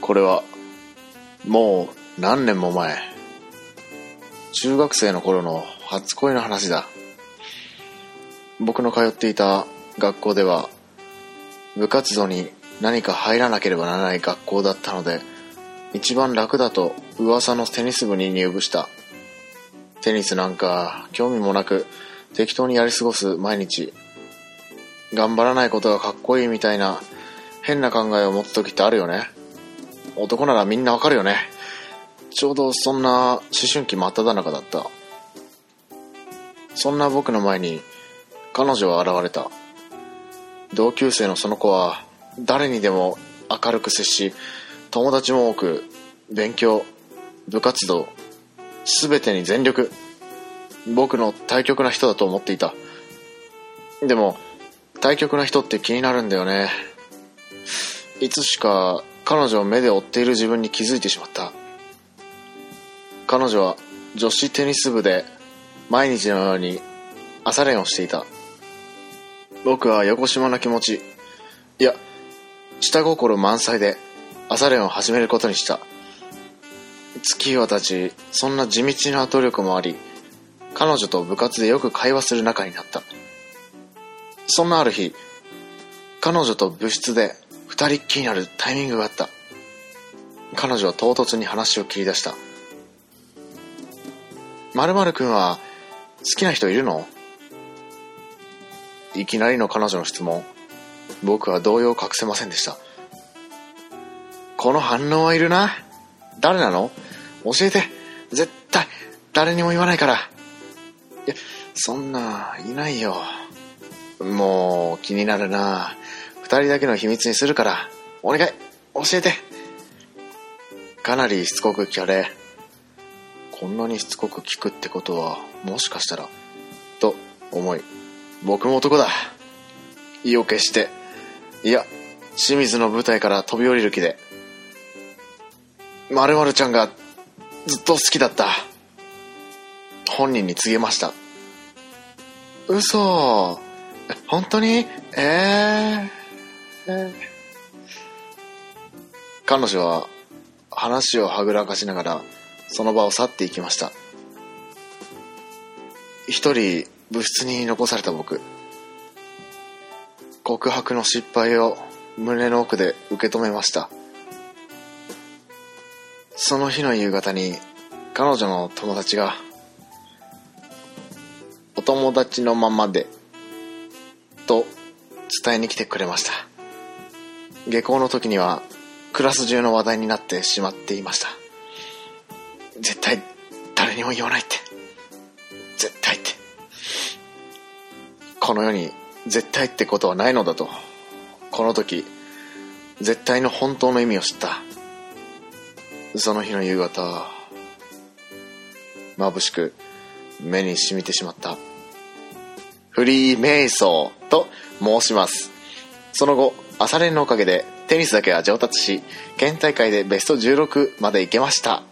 これは、もう何年も前、中学生の頃の初恋の話だ。僕の通っていた学校では、部活動に何か入らなければならない学校だったので、一番楽だと噂のテニス部に入部した。テニスなんか興味もなく適当にやり過ごす毎日。頑張らないことがかっこいいみたいな変な考えを持つ時ってあるよね。男ならみんなわかるよね。ちょうどそんな思春期真っ只中だった。そんな僕の前に彼女は現れた。同級生のその子は誰にでも明るく接し、友達も多く、勉強、部活動、すべてに全力。僕の対極な人だと思っていた。でも、対極な人って気になるんだよね。いつしか彼女を目で追っている自分に気づいてしまった。彼女は女子テニス部で毎日のように朝練をしていた。僕は横島な気持ち、いや、下心満載で朝練を始めることにした。月日は経ち、そんな地道な努力もあり、彼女と部活でよく会話する仲になった。そんなある日、彼女と部室で二人っきりになるタイミングがあった。彼女は唐突に話を切り出した。〇〇くんは好きな人いるの？いきなりの彼女の質問。僕は動揺を隠せませんでした。この反応はいるな。誰なの？教えて。絶対、誰にも言わないから。いや、そんな、いないよ。もう、気になるな。二人だけの秘密にするから、お願い、教えて。かなりしつこく聞かれ、こんなにしつこく聞くってことは、もしかしたら、と思い、僕も男だ。意を決して、いや、清水の舞台から飛び降りる気で、〇〇ちゃんがずっと好きだった。本人に告げました。嘘。本当に？え、えー、彼女は話をはぐらかしながらその場を去っていきました。一人部室に残された僕。告白の失敗を胸の奥で受け止めました。その日の夕方に彼女の友達がお友達のままでと伝えに来てくれました下校の時にはクラス中の話題になってしまっていました。絶対誰にも言わないって。絶対って。この世に絶対ってことはないのだと。この時絶対の本当の意味を知った。その日の夕方、眩しく目に染みてしまった。フリー瞑想と申します。その後、朝練のおかげでテニスだけは上達し、県大会でベスト16まで行けました。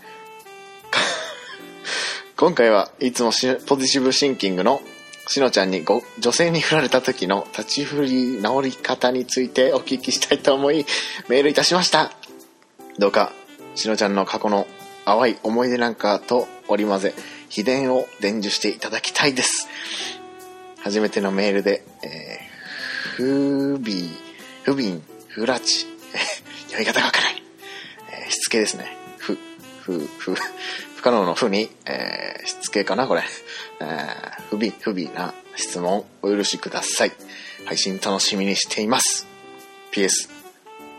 今回はいつもポジティブシンキングのしのちゃんにご女性に振られた時の立ち振り直り方についてお聞きしたいと思いメールいたしました。どうかしのちゃんの過去の淡い思い出なんかと織り交ぜ、秘伝を伝授していただきたいです。初めてのメールで、えー、ふーびー、ふびん、ふらち、読み方がわからない。えー、しつけですね。ふ、ふ、ふ、不可能のふに、えー、しつけかなこれ。えー、不備、不備な質問お許しください。配信楽しみにしています。PS、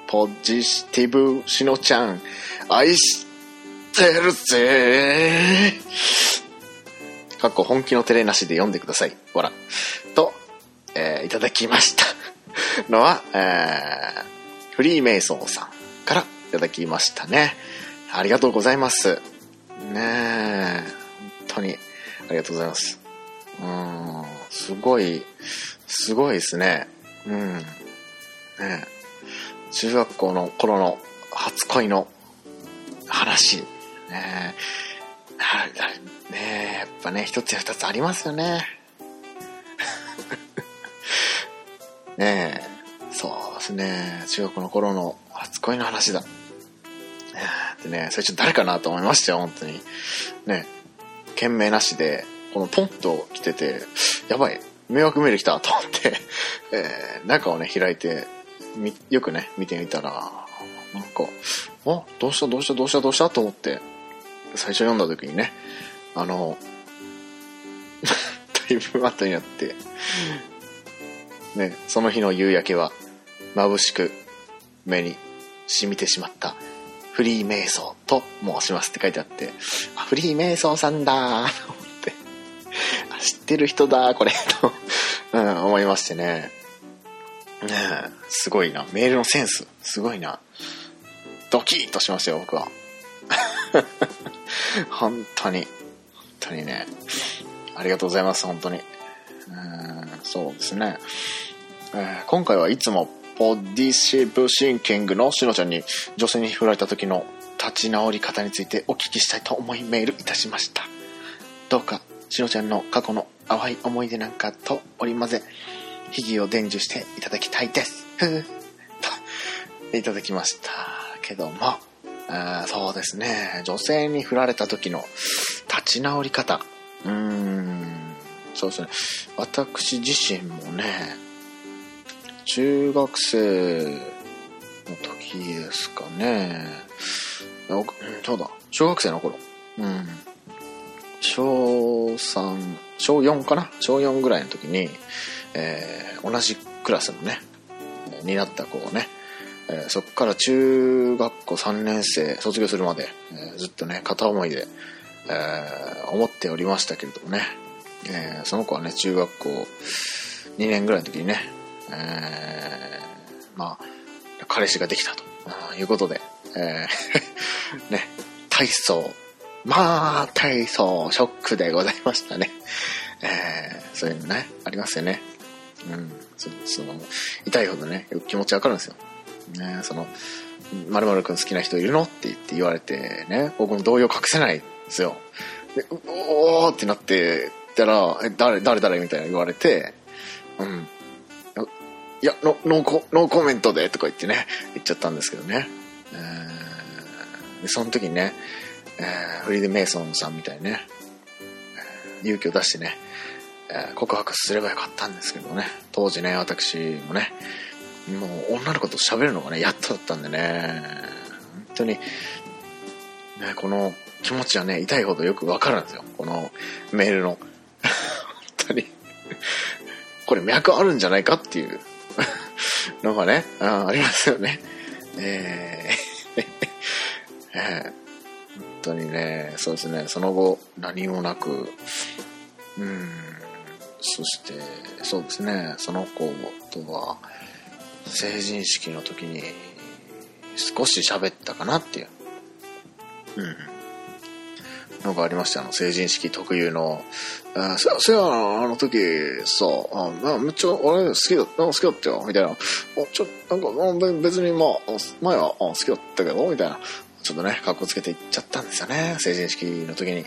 ポジティブしのちゃん、愛してるぜかっこ本気の照れなしで読んでください。ほら。と、えー、いただきましたのは、えー、フリーメイソンさんからいただきましたね。ありがとうございます。ねえ、本当にありがとうございます。うん、すごい、すごいですね。うん。ね中学校の頃の初恋の話。ねねやっぱね、一つや二つありますよね。ねえ、そうですね。中学の頃の初恋の話だ。ってね、最初誰かなと思いましたよ、本当に。ね、件名なしで、このポンと来てて、やばい、迷惑メール来たと思ってえー、中をね、開いて、よくね、見てみたら、なんか、あ、どうしたどうしたどうしたどうしたと思って、最初読んだ時にね、あの、だいぶ後になって、ね、その日の夕焼けは眩しく目に染みてしまったフリー瞑想と申しますって書いてあって、あ、フリー瞑想さんだと思って、知ってる人だこれとうん、思いましてね。ねえすごいな。メールのセンス、すごいな。ドキッとしましたよ、僕は。本当に、本当にね。ありがとうございます、本当に。うんそうですね。えー、今回はいつもポディシブシンキングのしのちゃんに女性に振られた時の立ち直り方についてお聞きしたいと思いメールいたしました。どうか、しのちゃんの過去の淡い思い出なんかと織り交ぜ、秘技を伝授していただきたいです。ふぅ。と、いただきましたけども、あそうですね、女性に振られた時の立ち直り方。うーん、そうですね。私自身もね、中学生の時ですかね。そうだ。小学生の頃。うん。小3、小4かな？小4ぐらいの時に、えー、同じクラスのね、になった子をね、えー、そこから中学校3年生卒業するまで、えー、ずっとね、片思いで、えー、思っておりましたけれどもね、えその子はね、中学校2年ぐらいの時にね、えー、まあ、彼氏ができたということで、えー、ね、体操、まあ、体操、ショックでございましたね。えー、そういうのね、ありますよね。うん、そその、痛いほどね、気持ちわかるんですよ。ね、その、まるくん好きな人いるのって言って言われてね、僕も動揺隠せないんですよ。で、おーってなって、たら、え、誰、誰、誰みたいな言われて、うん。いや、ノノーコ、ノーコメントでとか言ってね、言っちゃったんですけどね。えー、で、その時にね、えー、フリーデ・メイソンさんみたいにね、勇気を出してね、えー、告白すればよかったんですけどね、当時ね、私もね、もう女の子と喋るのがね、やっとだったんでね、本当に、ね、この気持ちはね、痛いほどよくわかるんですよ。このメールの。当に。これ脈あるんじゃないかっていうのがね、あありますよね。えー えー、本当にね、そうですね、その後何もなく、うん、そして、そうですね、その子とは、成人式の時に少し喋ったかなっていう。うん。のがありました。あの、成人式特有の、あそそやあの時さ、あめっちゃ俺好きだ、好きだったよ、みたいな。ちょ、なんか、別にまあ、前は好きだったけど、みたいな。ちょっとね、格好つけて行っちゃったんですよね、成人式の時に。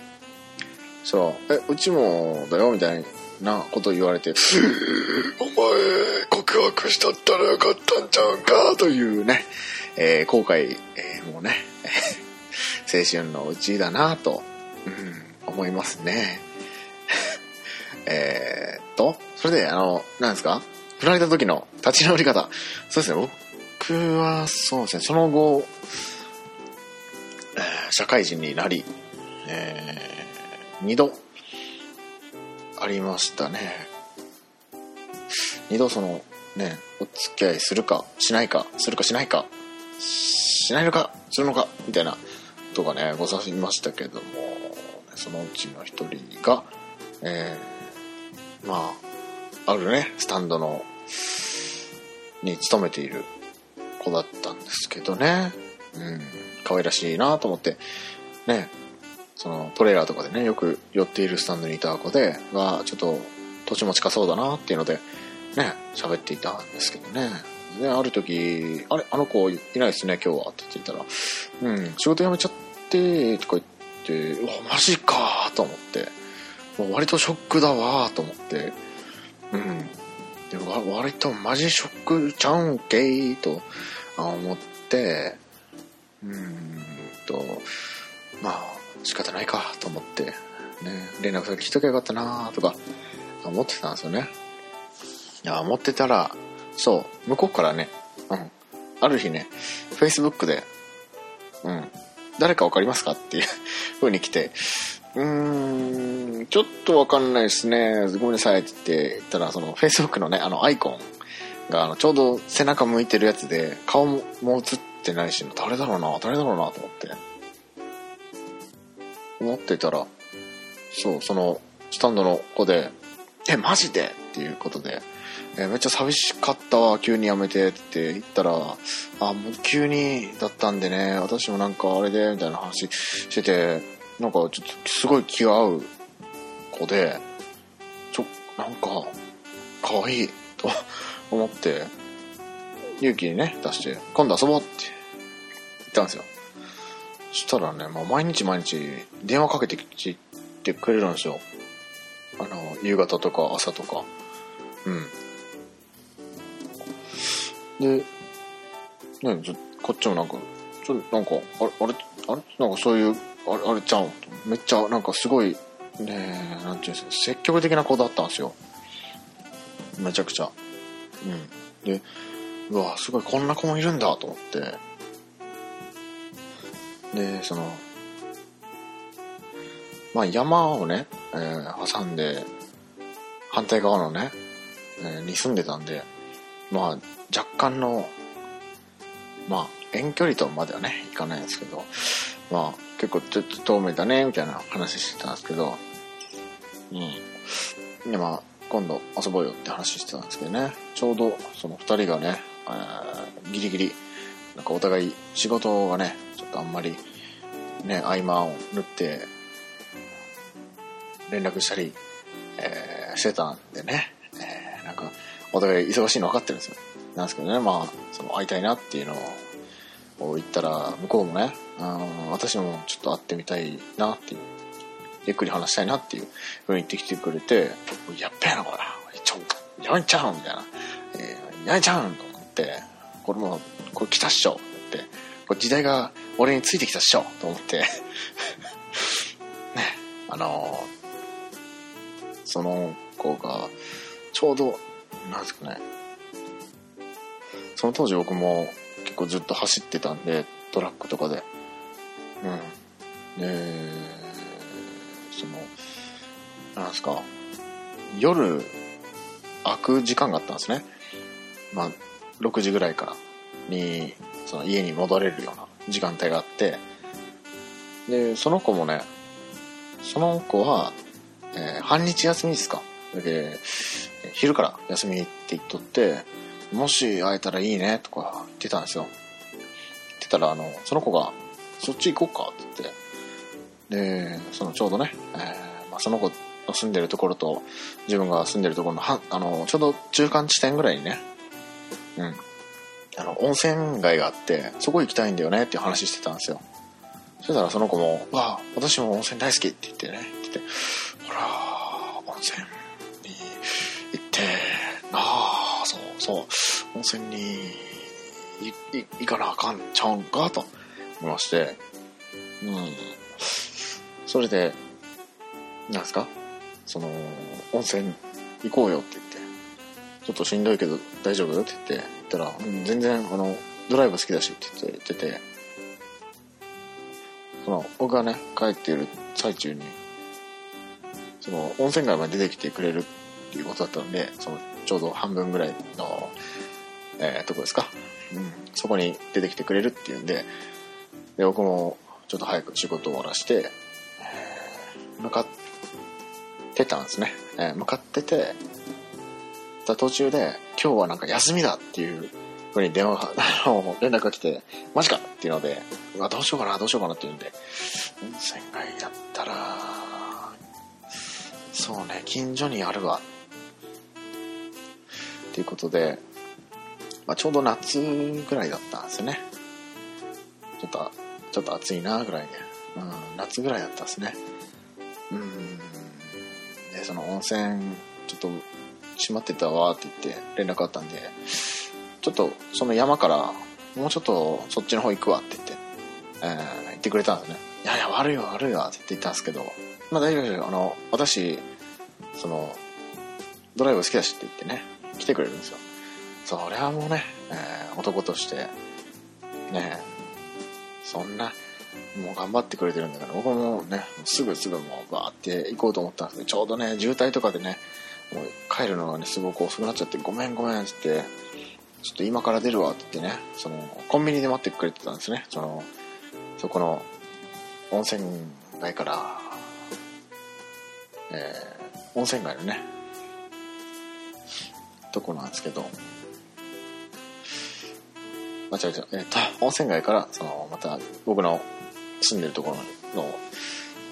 そう、え、うちもだよ、みたいなこと言われて、お前、告白したったらよかったんちゃうか、というね、えー、後悔、えー、もうね、青春のうちだなと。うん、思いますね。えっと、それで、あの、何ですか？振られた時の立ち直り方。そうですね、僕は、そうですね、その後、社会人になり、えー、二度、ありましたね。二度その、ね、お付き合いするか、しないか、するかしないか、しないのか、するのか、みたいな、とかね、ございましたけども、そのうちの一人が、えー、まあ、あるね、スタンドの、に勤めている子だったんですけどね、うん、可愛らしいなと思って、ね、そのトレーラーとかでね、よく寄っているスタンドにいた子で、が、ちょっと、土地も近そうだなっていうので、ね、喋っていたんですけどね。で、ある時、あれ、あの子いないですね、今日はって言ったら、うん、仕事辞めちゃって、とか言って、うわ、マジかと思って、割とショックだわと思って、うん。で割とマジショックちゃうんけいと思って、うん、とまあ仕方ないかと思って。ね連絡先しときゃよかったなとか思ってたんですよね。いや思ってたらそう向こうからねうん。ある日ね Facebook でうん。誰か分かりますかっていう 風に来てうーん、ちょっとわかんないですね。ごめんなさいって言ってたら、その Facebook のね、あのアイコンがあのちょうど背中向いてるやつで、顔もも映ってないし、誰だろうな、誰だろうなと思って。思ってたら、そう、そのスタンドの子で、え、マジで？っていうことで、えめっちゃ寂しかったわ、急にやめてって言ったら、あ、もう急にだったんでね、私もなんかあれで、みたいな話してて、なんかちょっとすごい気が合う子で、ちょ、なんか、可愛いと思って、勇気にね、出して、今度遊ぼうって言ったんですよ。そしたらね、まあ、毎日毎日電話かけてきてくれるんですよ。あの、夕方とか朝とか。うん。で、ね、ちょこっちもなんか、ちょっと、なんか、あれ、あれ、あれ？なんかそういうあれあれちゃん？めっちゃなんかすごいねなんていうんですか積極的な子だったんですよ。めちゃくちゃ。うん。でうわすごいこんな子もいるんだと思って。でそのまあ山をね、えー、挟んで反対側のね、えー、に住んでたんでまあ若干のまあ遠距離とまではねいかないんですけどまあ、結構ちょっと遠目だね、みたいな話してたんですけど、うん。で、まあ、今度遊ぼうよって話してたんですけどね、ちょうどその二人がね、ギリギリ、なんかお互い仕事がね、ちょっとあんまり、ね、合間を縫って、連絡したり、えー、してたんでね、えー、なんか、お互い忙しいの分かってるんですよ。なんですけどね、まあ、その会いたいなっていうのを言ったら、向こうもね、私もちょっと会ってみたいなっていう、ゆっくり話したいなっていうふうに言ってきてくれて、やっべえな、これ。ちょ、やめちゃうんみたいな。えー、やめちゃうんと思って、これも、これ来たっしょって、これ時代が俺についてきたっしょと思って ね、あのー、その子が、ちょうど、なんですかね、その当時僕も結構ずっと走ってたんで、トラックとかで。うん。で、その、なんですか、夜、開く時間があったんですね。まあ、6時ぐらいからに、その家に戻れるような時間帯があって、で、その子もね、その子は、えー、半日休みですか。だけ昼から休みって言っとって、もし会えたらいいねとか言ってたんですよ。言ってたら、あの、その子が、そっち行こうかって言って、で、そのちょうどね、えー、まあ、その子の住んでるところと自分が住んでるところのは、あの、ちょうど中間地点ぐらいにね、うん、あの、温泉街があって、そこ行きたいんだよねっていう話してたんですよ。そしたらその子も、わあ、私も温泉大好きって言ってね、言って、ほら、温泉温泉に行かなあかんちゃうんかと思いまして、うん。それで、なんですか？その、温泉行こうよって言って、ちょっとしんどいけど大丈夫よって言って、言ったら、うん、全然あの、ドライブ好きだしって言って言ってて、その、僕がね、帰っている最中に、その、温泉街まで出てきてくれるっていうことだったので、その、ちょうど半分ぐらいの、えー、とこですか？うん。そこに出てきてくれるっていうんで、で、僕もちょっと早く仕事を終わらして、向かってたんですね。えー、向かってて、た途中で、今日はなんか休みだっていう風に電話が、連絡が来て、マジかっていうので、うわ、どうしようかな、どうしようかなっていうんで、温泉街だったら、そうね、近所にあるわ。っていうことで、まあ、ちょうど夏ぐらいだったんですよね。ちょっと、ちょっと暑いなぐらいで。うん、夏ぐらいだったんですね。うん。で、その温泉、ちょっと閉まってたわって言って連絡あったんで、ちょっとその山から、もうちょっとそっちの方行くわって言って、えー、ってくれたんですね。いやいや、悪いわ、悪いわ、って言ったんですけど、まあ大丈夫ですよ。あの、私、その、ドライブ好きだしって言ってね、来てくれるんですよ。それはもうね、えー、男として、ね、そんな、もう頑張ってくれてるんだから、僕もね、すぐすぐもうバーって行こうと思ったんですけど、ちょうどね、渋滞とかでね、もう帰るのがね、すごく遅くなっちゃって、ごめんごめんってって、ちょっと今から出るわって言ってね、その、コンビニで待ってくれてたんですね。その、そこの、温泉街から、えー、温泉街のね、とこなんですけど、あ、違う違う、えっ、と、温泉街から、その、また、僕の住んでるところの、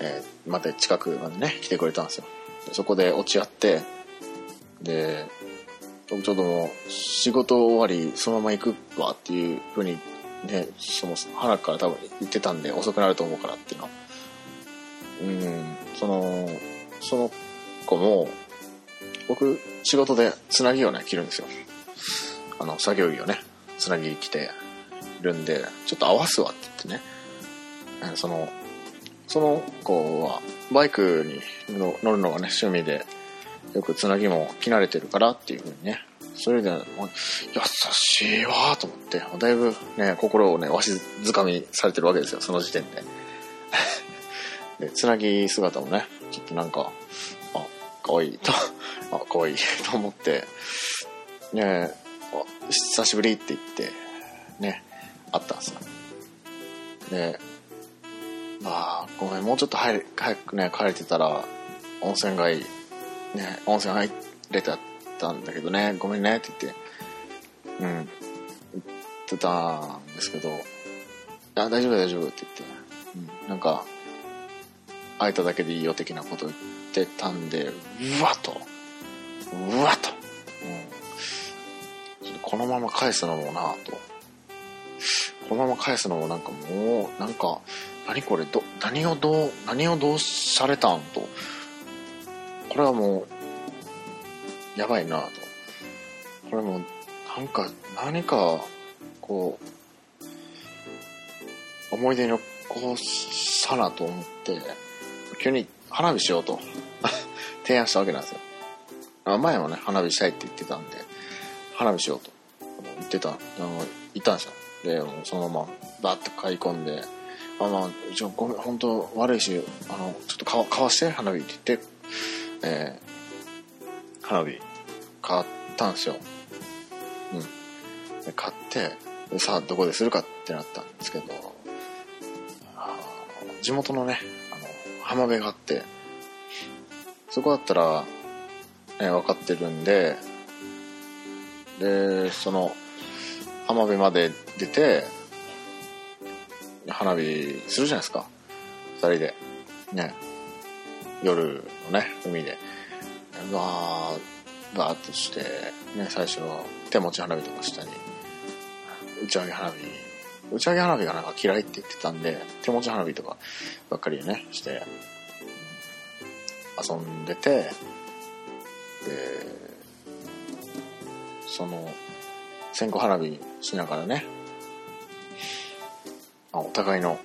えー、また近くまでね、来てくれたんですよ。そこで落ち合って、で、僕ちょうどもう仕事終わりそのまま行くわっていうふうにね、その、花から多分言ってたんで遅くなると思うからっていうのは。うん、その、その子も、僕仕事でつなぎをね、着るんですよ。あの、作業着をね、つなぎ着てるんで、ちょっと合わすわって言ってね、その、その子はバイクに乗るのがね、趣味で、よくつなぎも着慣れてるからっていう風にね、それで、優しいわと思って、だいぶね、心をね、わしづかみされてるわけですよ、その時点で。で、つなぎ姿もね、ちょっとなんか、あ、かわいいと、あ、かわいい と思って、ね久しぶりって言って、ね、会ったんですよ。で、まあ、ごめん、もうちょっと早くね、帰れてたら、温泉街、ね、温泉入れたったんだけどね、ごめんねって言って、うん、言ってたんですけど、あ、大丈夫大丈夫って言って、うん、なんか、会えただけでいいよ的なこと言ってたんで、うわっと、うわと、うん、このまま返すのもなと、このまま返すのもなんかもう、なんか、何これ、ど、何をどう、何をどうされたんと、これはもう、やばいなと。これも、なんか、何か、こう、思い出に残さなと思って、急に花火しようと。提案したわけなんですよ。前もね、花火したいって言ってたんで、花火しようと言ってた、あの、言ったんですよ。で、もうそのまま、バーって買い込んで、あまあ、ちょ、ごめん、本当悪いし、あの、ちょっとかわして、花火って言って、えー、花火買ったんですよ。うん。で買って、でさあどこでするかってなったんですけど、地元のね、あの、浜辺があって、そこだったら、ね、分かってるんで、で、その、浜辺まで出て、花火するじゃないですか。二人で。ね。夜のね、海で。わー、バーッとして、ね、最初は手持ち花火とかしたり、打ち上げ花火、打ち上げ花火がなんか嫌いって言ってたんで、手持ち花火とかばっかりね、して、遊んでて、で、その、線香花火しながらね、まあ、お互いの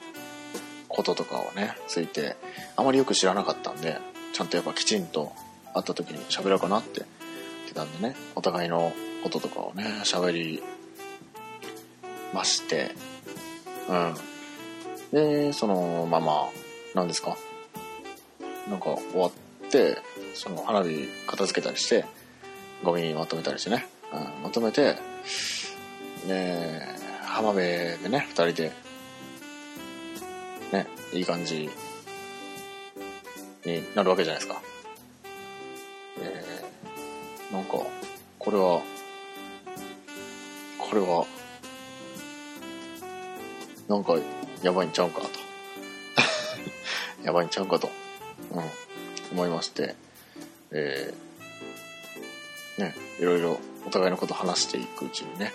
こととかをね、ついて、あまりよく知らなかったんで、ちゃんとやっぱきちんと会った時に喋ろうかなって言ってたんでね、お互いのこととかをね、喋りまして、うん。で、そのまま、何ですか？なんか終わって、その花火片付けたりして、ゴミまとめたりしてね、うん、まとめて、で、浜辺でね、二人で、ね、いい感じになるわけじゃないですか。なんか、これは、これは、なんか、やばいんちゃうかと。やばいんちゃうかと、うん、思いまして、えー、ね、いろいろお互いのこと話していくうちにね、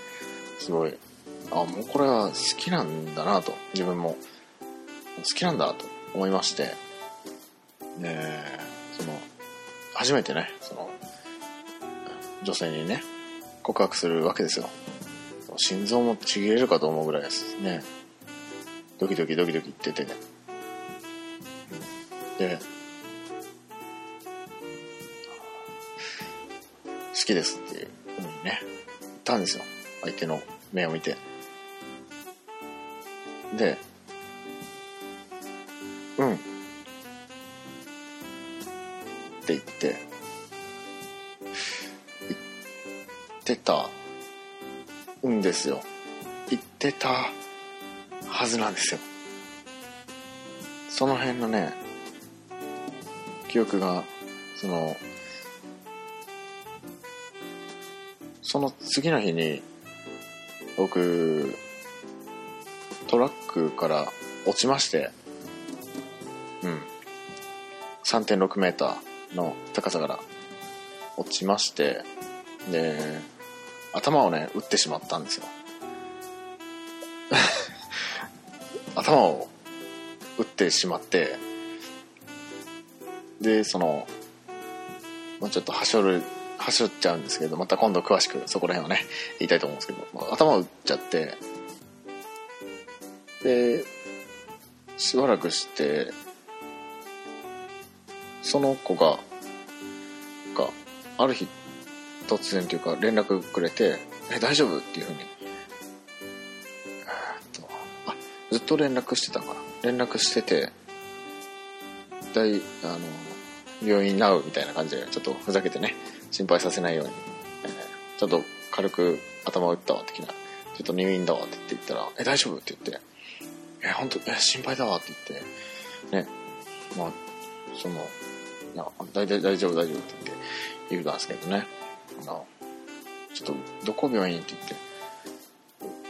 すごい、あ、もうこれは好きなんだなと、自分も好きなんだと思いまして、ね、その、初めてね、その、女性にね、告白するわけですよ。心臓もちぎれるかと思うぐらいですね。ドキドキドキドキ言ってて、で、きですっていうふうにね、言ったんですよ。相手の目を見て。で、うん。って言って、言ってたんですよ。言ってたはずなんですよ。その辺のね、記憶が、その、その次の日に、僕、トラックから落ちまして、うん。3.6メーターの高さから落ちまして、で、頭をね、打ってしまったんですよ。頭を打ってしまって、で、その、まあ、ちょっとはしょる、はしょっちゃうんですけど、また今度詳しくそこら辺をね、言いたいと思うんですけど、まあ、頭打っちゃって、で、しばらくして、その子が、が、ある日、突然というか連絡くれて、え、大丈夫？っていうふうに。あ、ずっと連絡してたから。連絡してて、大、あの、病院になうみたいな感じで、ちょっとふざけてね、心配させないように、えー、ちょっと軽く頭を打ったわ、的な。ちょっと入院だわって言ったら、え、大丈夫？って言って、え、本当え、心配だわって言って、ね、まあ、その、いや、大丈夫、大丈夫、大丈夫って言って、言うたんですけどね。あの、ちょっと、どこ病院って言って、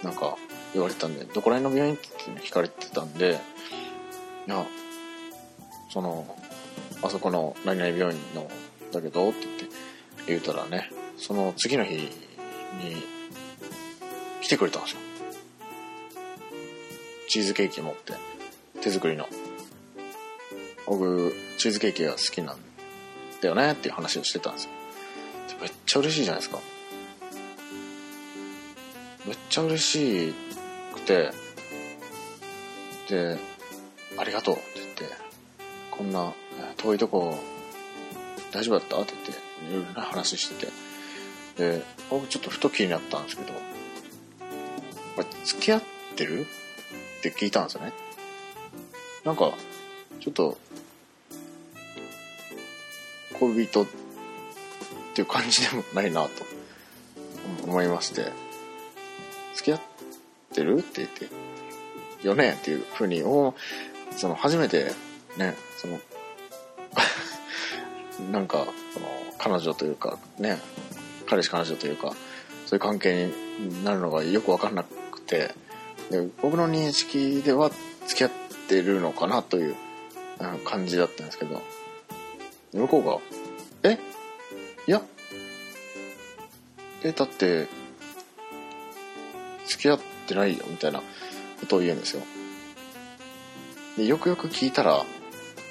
なんか言われたんで、どこら辺の病院って聞かれてたんで、いや、その、あそこの何々病院の、だけどって言って言うたらね、その次の日に来てくれたんですよ。チーズケーキ持って、手作りの。僕、チーズケーキが好きなんだよねっていう話をしてたんですよ。めっちゃ嬉しいじゃないですか。めっちゃ嬉しくて、で、ありがとうって言って、こんな遠いとこ大丈夫だったって言って、いろいろな話してて、で、僕ちょっとふと気になったんですけど、付き合ってるって聞いたんですよね。なんか、ちょっと、恋人っていう感じでもないなと思いまして、付き合ってるって言って、よねっていうふうに、その？初めてね、その、なんか、その、彼女というか、ね、彼氏彼女というか、そういう関係になるのがよくわかんなくて、で僕の認識では付き合ってるのかなという感じだったんですけど、向こうが、え？いや、え、だって、付き合ってないよ、みたいなことを言うんですよ。で、よくよく聞いたら、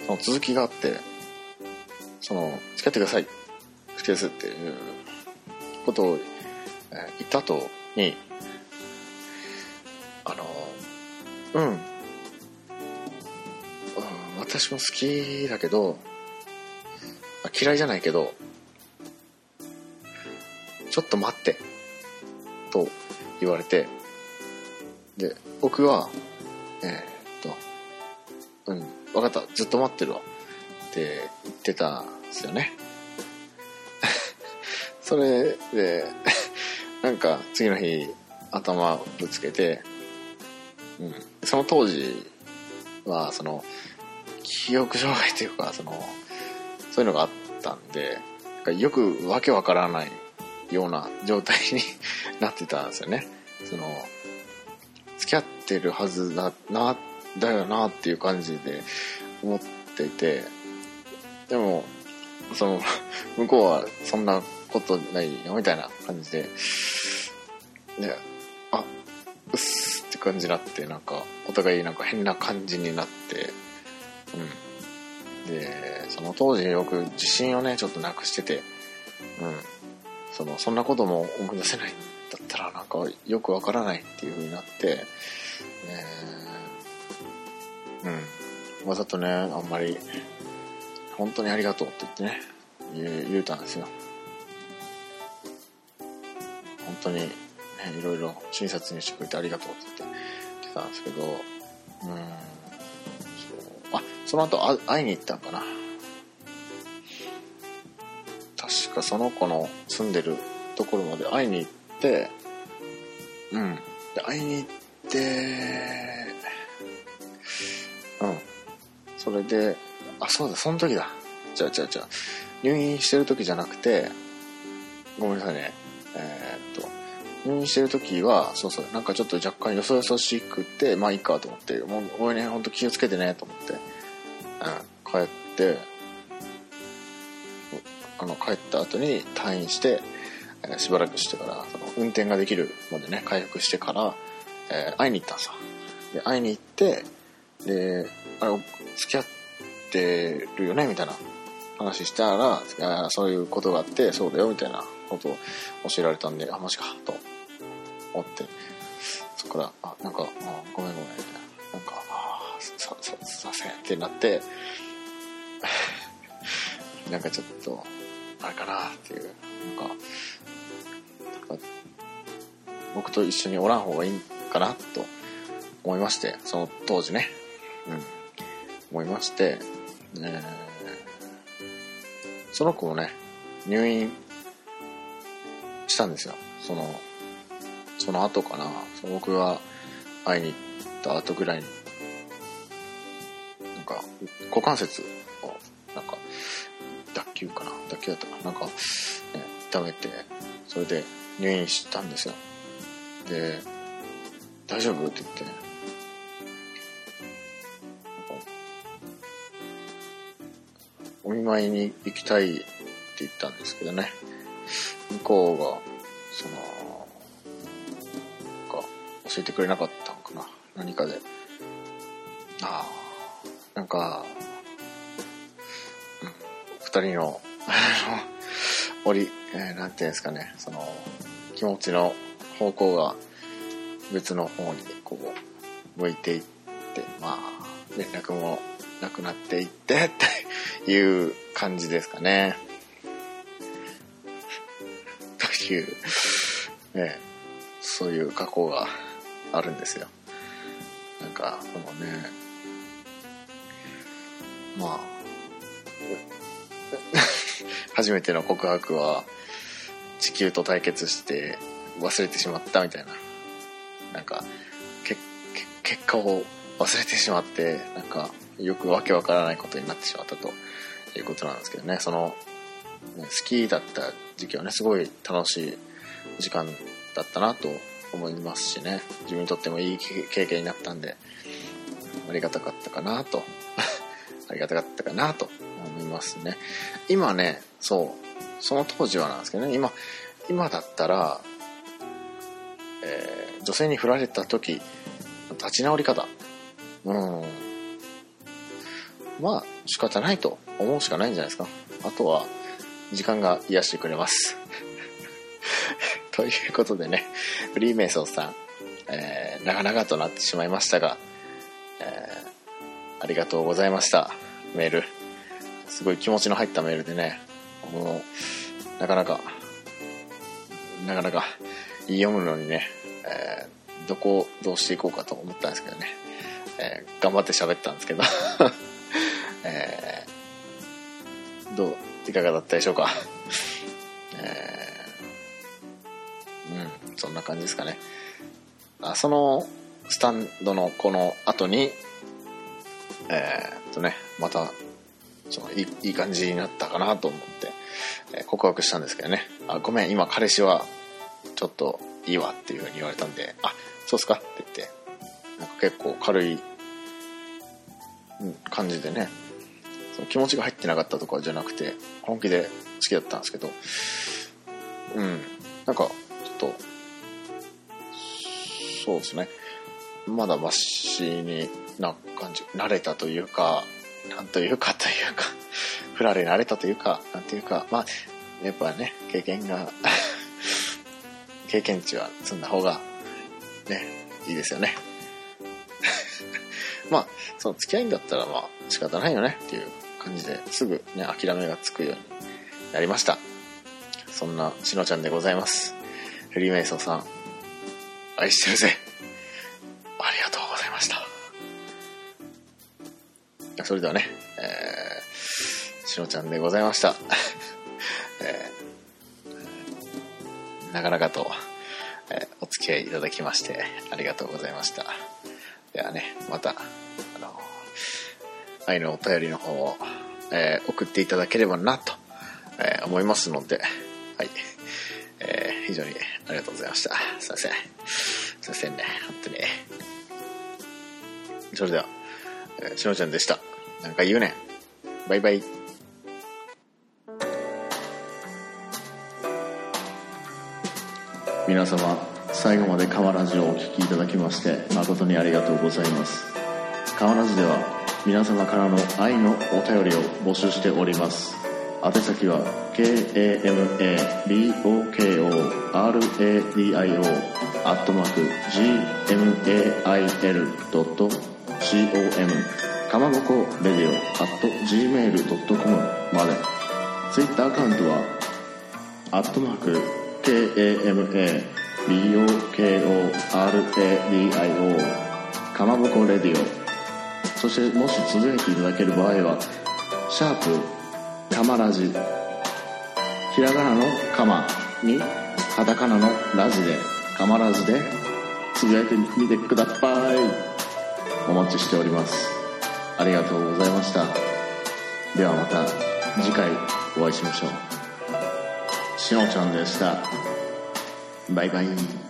その続きがあって、その、付き合ってください。好きですっていうことを、えー、言った後に、あの、うん、うん、私も好きだけど、嫌いじゃないけど、ちょっと待って、と言われて、で、僕は、えー、っと、うん、分かった、ずっと待ってるわ、って言ってたんですよね。それで、なんか次の日、頭ぶつけて、うん、その当時は、その、記憶障害というか、その、そういうのがあったんで、よくわけわからないような状態に なってたんですよね。その、付き合ってるはずだな、だよなっていう感じで思ってて、でも、その、向こうはそんなことないよみたいな感じで、で、あ、うっすって感じになって、なんか、お互いなんか変な感じになって、うん。で、その当時よく自信をね、ちょっとなくしてて、うん。その、そんなことも思い出せないんだったら、なんかよくわからないっていう風になって、えうん。わざとね、あんまり、本当にありがとうって言ってね、言う言うたんですよ。本当に、ね、いろいろ親切にしてくれてありがとうって言って言ってたんですけど、うん、そう。あ、その後あ会いに行ったんかな。確かその子の住んでるところまで会いに行って、うん。で、会いに行って、うん。それで、あ、そうだ、その時だ。じゃあ、じゃあ、じゃあ、入院してる時じゃなくて、ごめんなさいね。えーっと、入院してる時は、そうそう、なんかちょっと若干よそよそしくて、まあいいかと思って、もう、ごめんね、ほんと気をつけてね、と思って、うん、帰って、あの、帰った後に退院して、えーしばらくしてから、その、運転ができるまでね、回復してから、えー会いに行ったんですよ。で、会いに行って、で、あれ、付き合ってってるよね？みたいな。話したら、いやそういうことがあって、そうだよ、みたいなことを教えられたんで、あ、マジか、と思って、そこから、あ、なんか、あごめんごめん、みたいな。なんか、あさ、さ、させんってなって、なんかちょっと、あれかなっていう、なんか、僕と一緒におらん方がいいんかなと思いまして、その当時ね、うん、思いまして、えその子もね、入院したんですよ。その、その後かな、その僕が会いに行った後ぐらいに、なんか、股関節を、なんか、脱臼かな脱臼だったかななんか、ね、痛めて、それで入院したんですよ。で、大丈夫？って言ってね。お見舞いに行きたいって言ったんですけどね。向こうが、その、なんか、教えてくれなかったのかな。何かで。ああ、なんか、うん、二人の、あの、折り、えーなんていうんですかね、その、気持ちの方向が別の方にこう、向いていって、まあ、連絡もなくなっていって、っていう感じですかね。という、ね、そういう過去があるんですよ。なんか、このね、まあ、初めての告白は地球と対決して忘れてしまったみたいな。なんか、結果を忘れてしまって、なんか、よくわけわからないことになってしまったということなんですけどね。その、ね好きだった時期はね、すごい楽しい時間だったなと思いますしね。自分にとってもいい経験になったんで、ありがたかったかなと。ありがたかったかなと思いますね。今ね、そう、その当時はなんですけどね、今、今だったら、えー女性に振られた時、立ち直り方。うん。まあ、仕方ないと思うしかないんじゃないですか。あとは、時間が癒してくれます。ということでね、フリーメイソンさん、えー長々となってしまいましたが、えーありがとうございました。メール。すごい気持ちの入ったメールでね、もう、なかなか、なかなか、言い読むのにね、えーどこをどうしていこうかと思ったんですけどね、えー頑張って喋ったんですけど、えーどう、いかがだったでしょうか？えーうん、そんな感じですかね。あそのスタンドのこの後に、えーっとね、また、そのいいい感じになったかなと思って、えー告白したんですけどね。あ、ごめん、今彼氏はちょっといいわっていう風に言われたんで、あ、そうっすか？って言って、なんか結構軽い、感じでね、その気持ちが入ってなかったとかじゃなくて、本気で好きだったんですけど、うん、なんか、ちょっと、そうですね、まだマシにな感じ、慣れたというか、なんというかというか、振られ慣れたというか、なんていうか、まあ、やっぱね、経験が、経験値は積んだ方が、ね、いいですよね。まあ、その付き合いんだったらまあ仕方ないよねっていう。感じですぐね、諦めがつくようになりました。そんなしのちゃんでございます。フリーメイソーさん、愛してるぜ。ありがとうございました。それではね、えー、しのちゃんでございました。えー、なかなかと、えー、お付き合いいただきましてありがとうございました。ではね、また、あの、愛のお便りの方を、えー、送っていただければなと、えー、思いますので、はい。えー、非常にありがとうございました。すいません。すいませんね、本当に。それでは、えー、しのちゃんでした。なんか言うねバイバイ。皆様、最後まで河ラジをお聴きいただきまして誠にありがとうございます河ラジでは皆様からの愛のお便りを募集しております。宛先は KAMABOKORADIO アットマーク GMAIL.com かまぼこレディオアット gmail.com まで。ツイッターアカウントはアットマーク KAMA BOKORADIO かまぼこレディオそしてもしつぶやいていただける場合はシャープかまラジひらがなのかまにカタカナのラジでかまラジでつぶやいてみてください。お待ちしております。ありがとうございました。ではまた次回お会いしましょう。しのちゃんでした。バイバイ。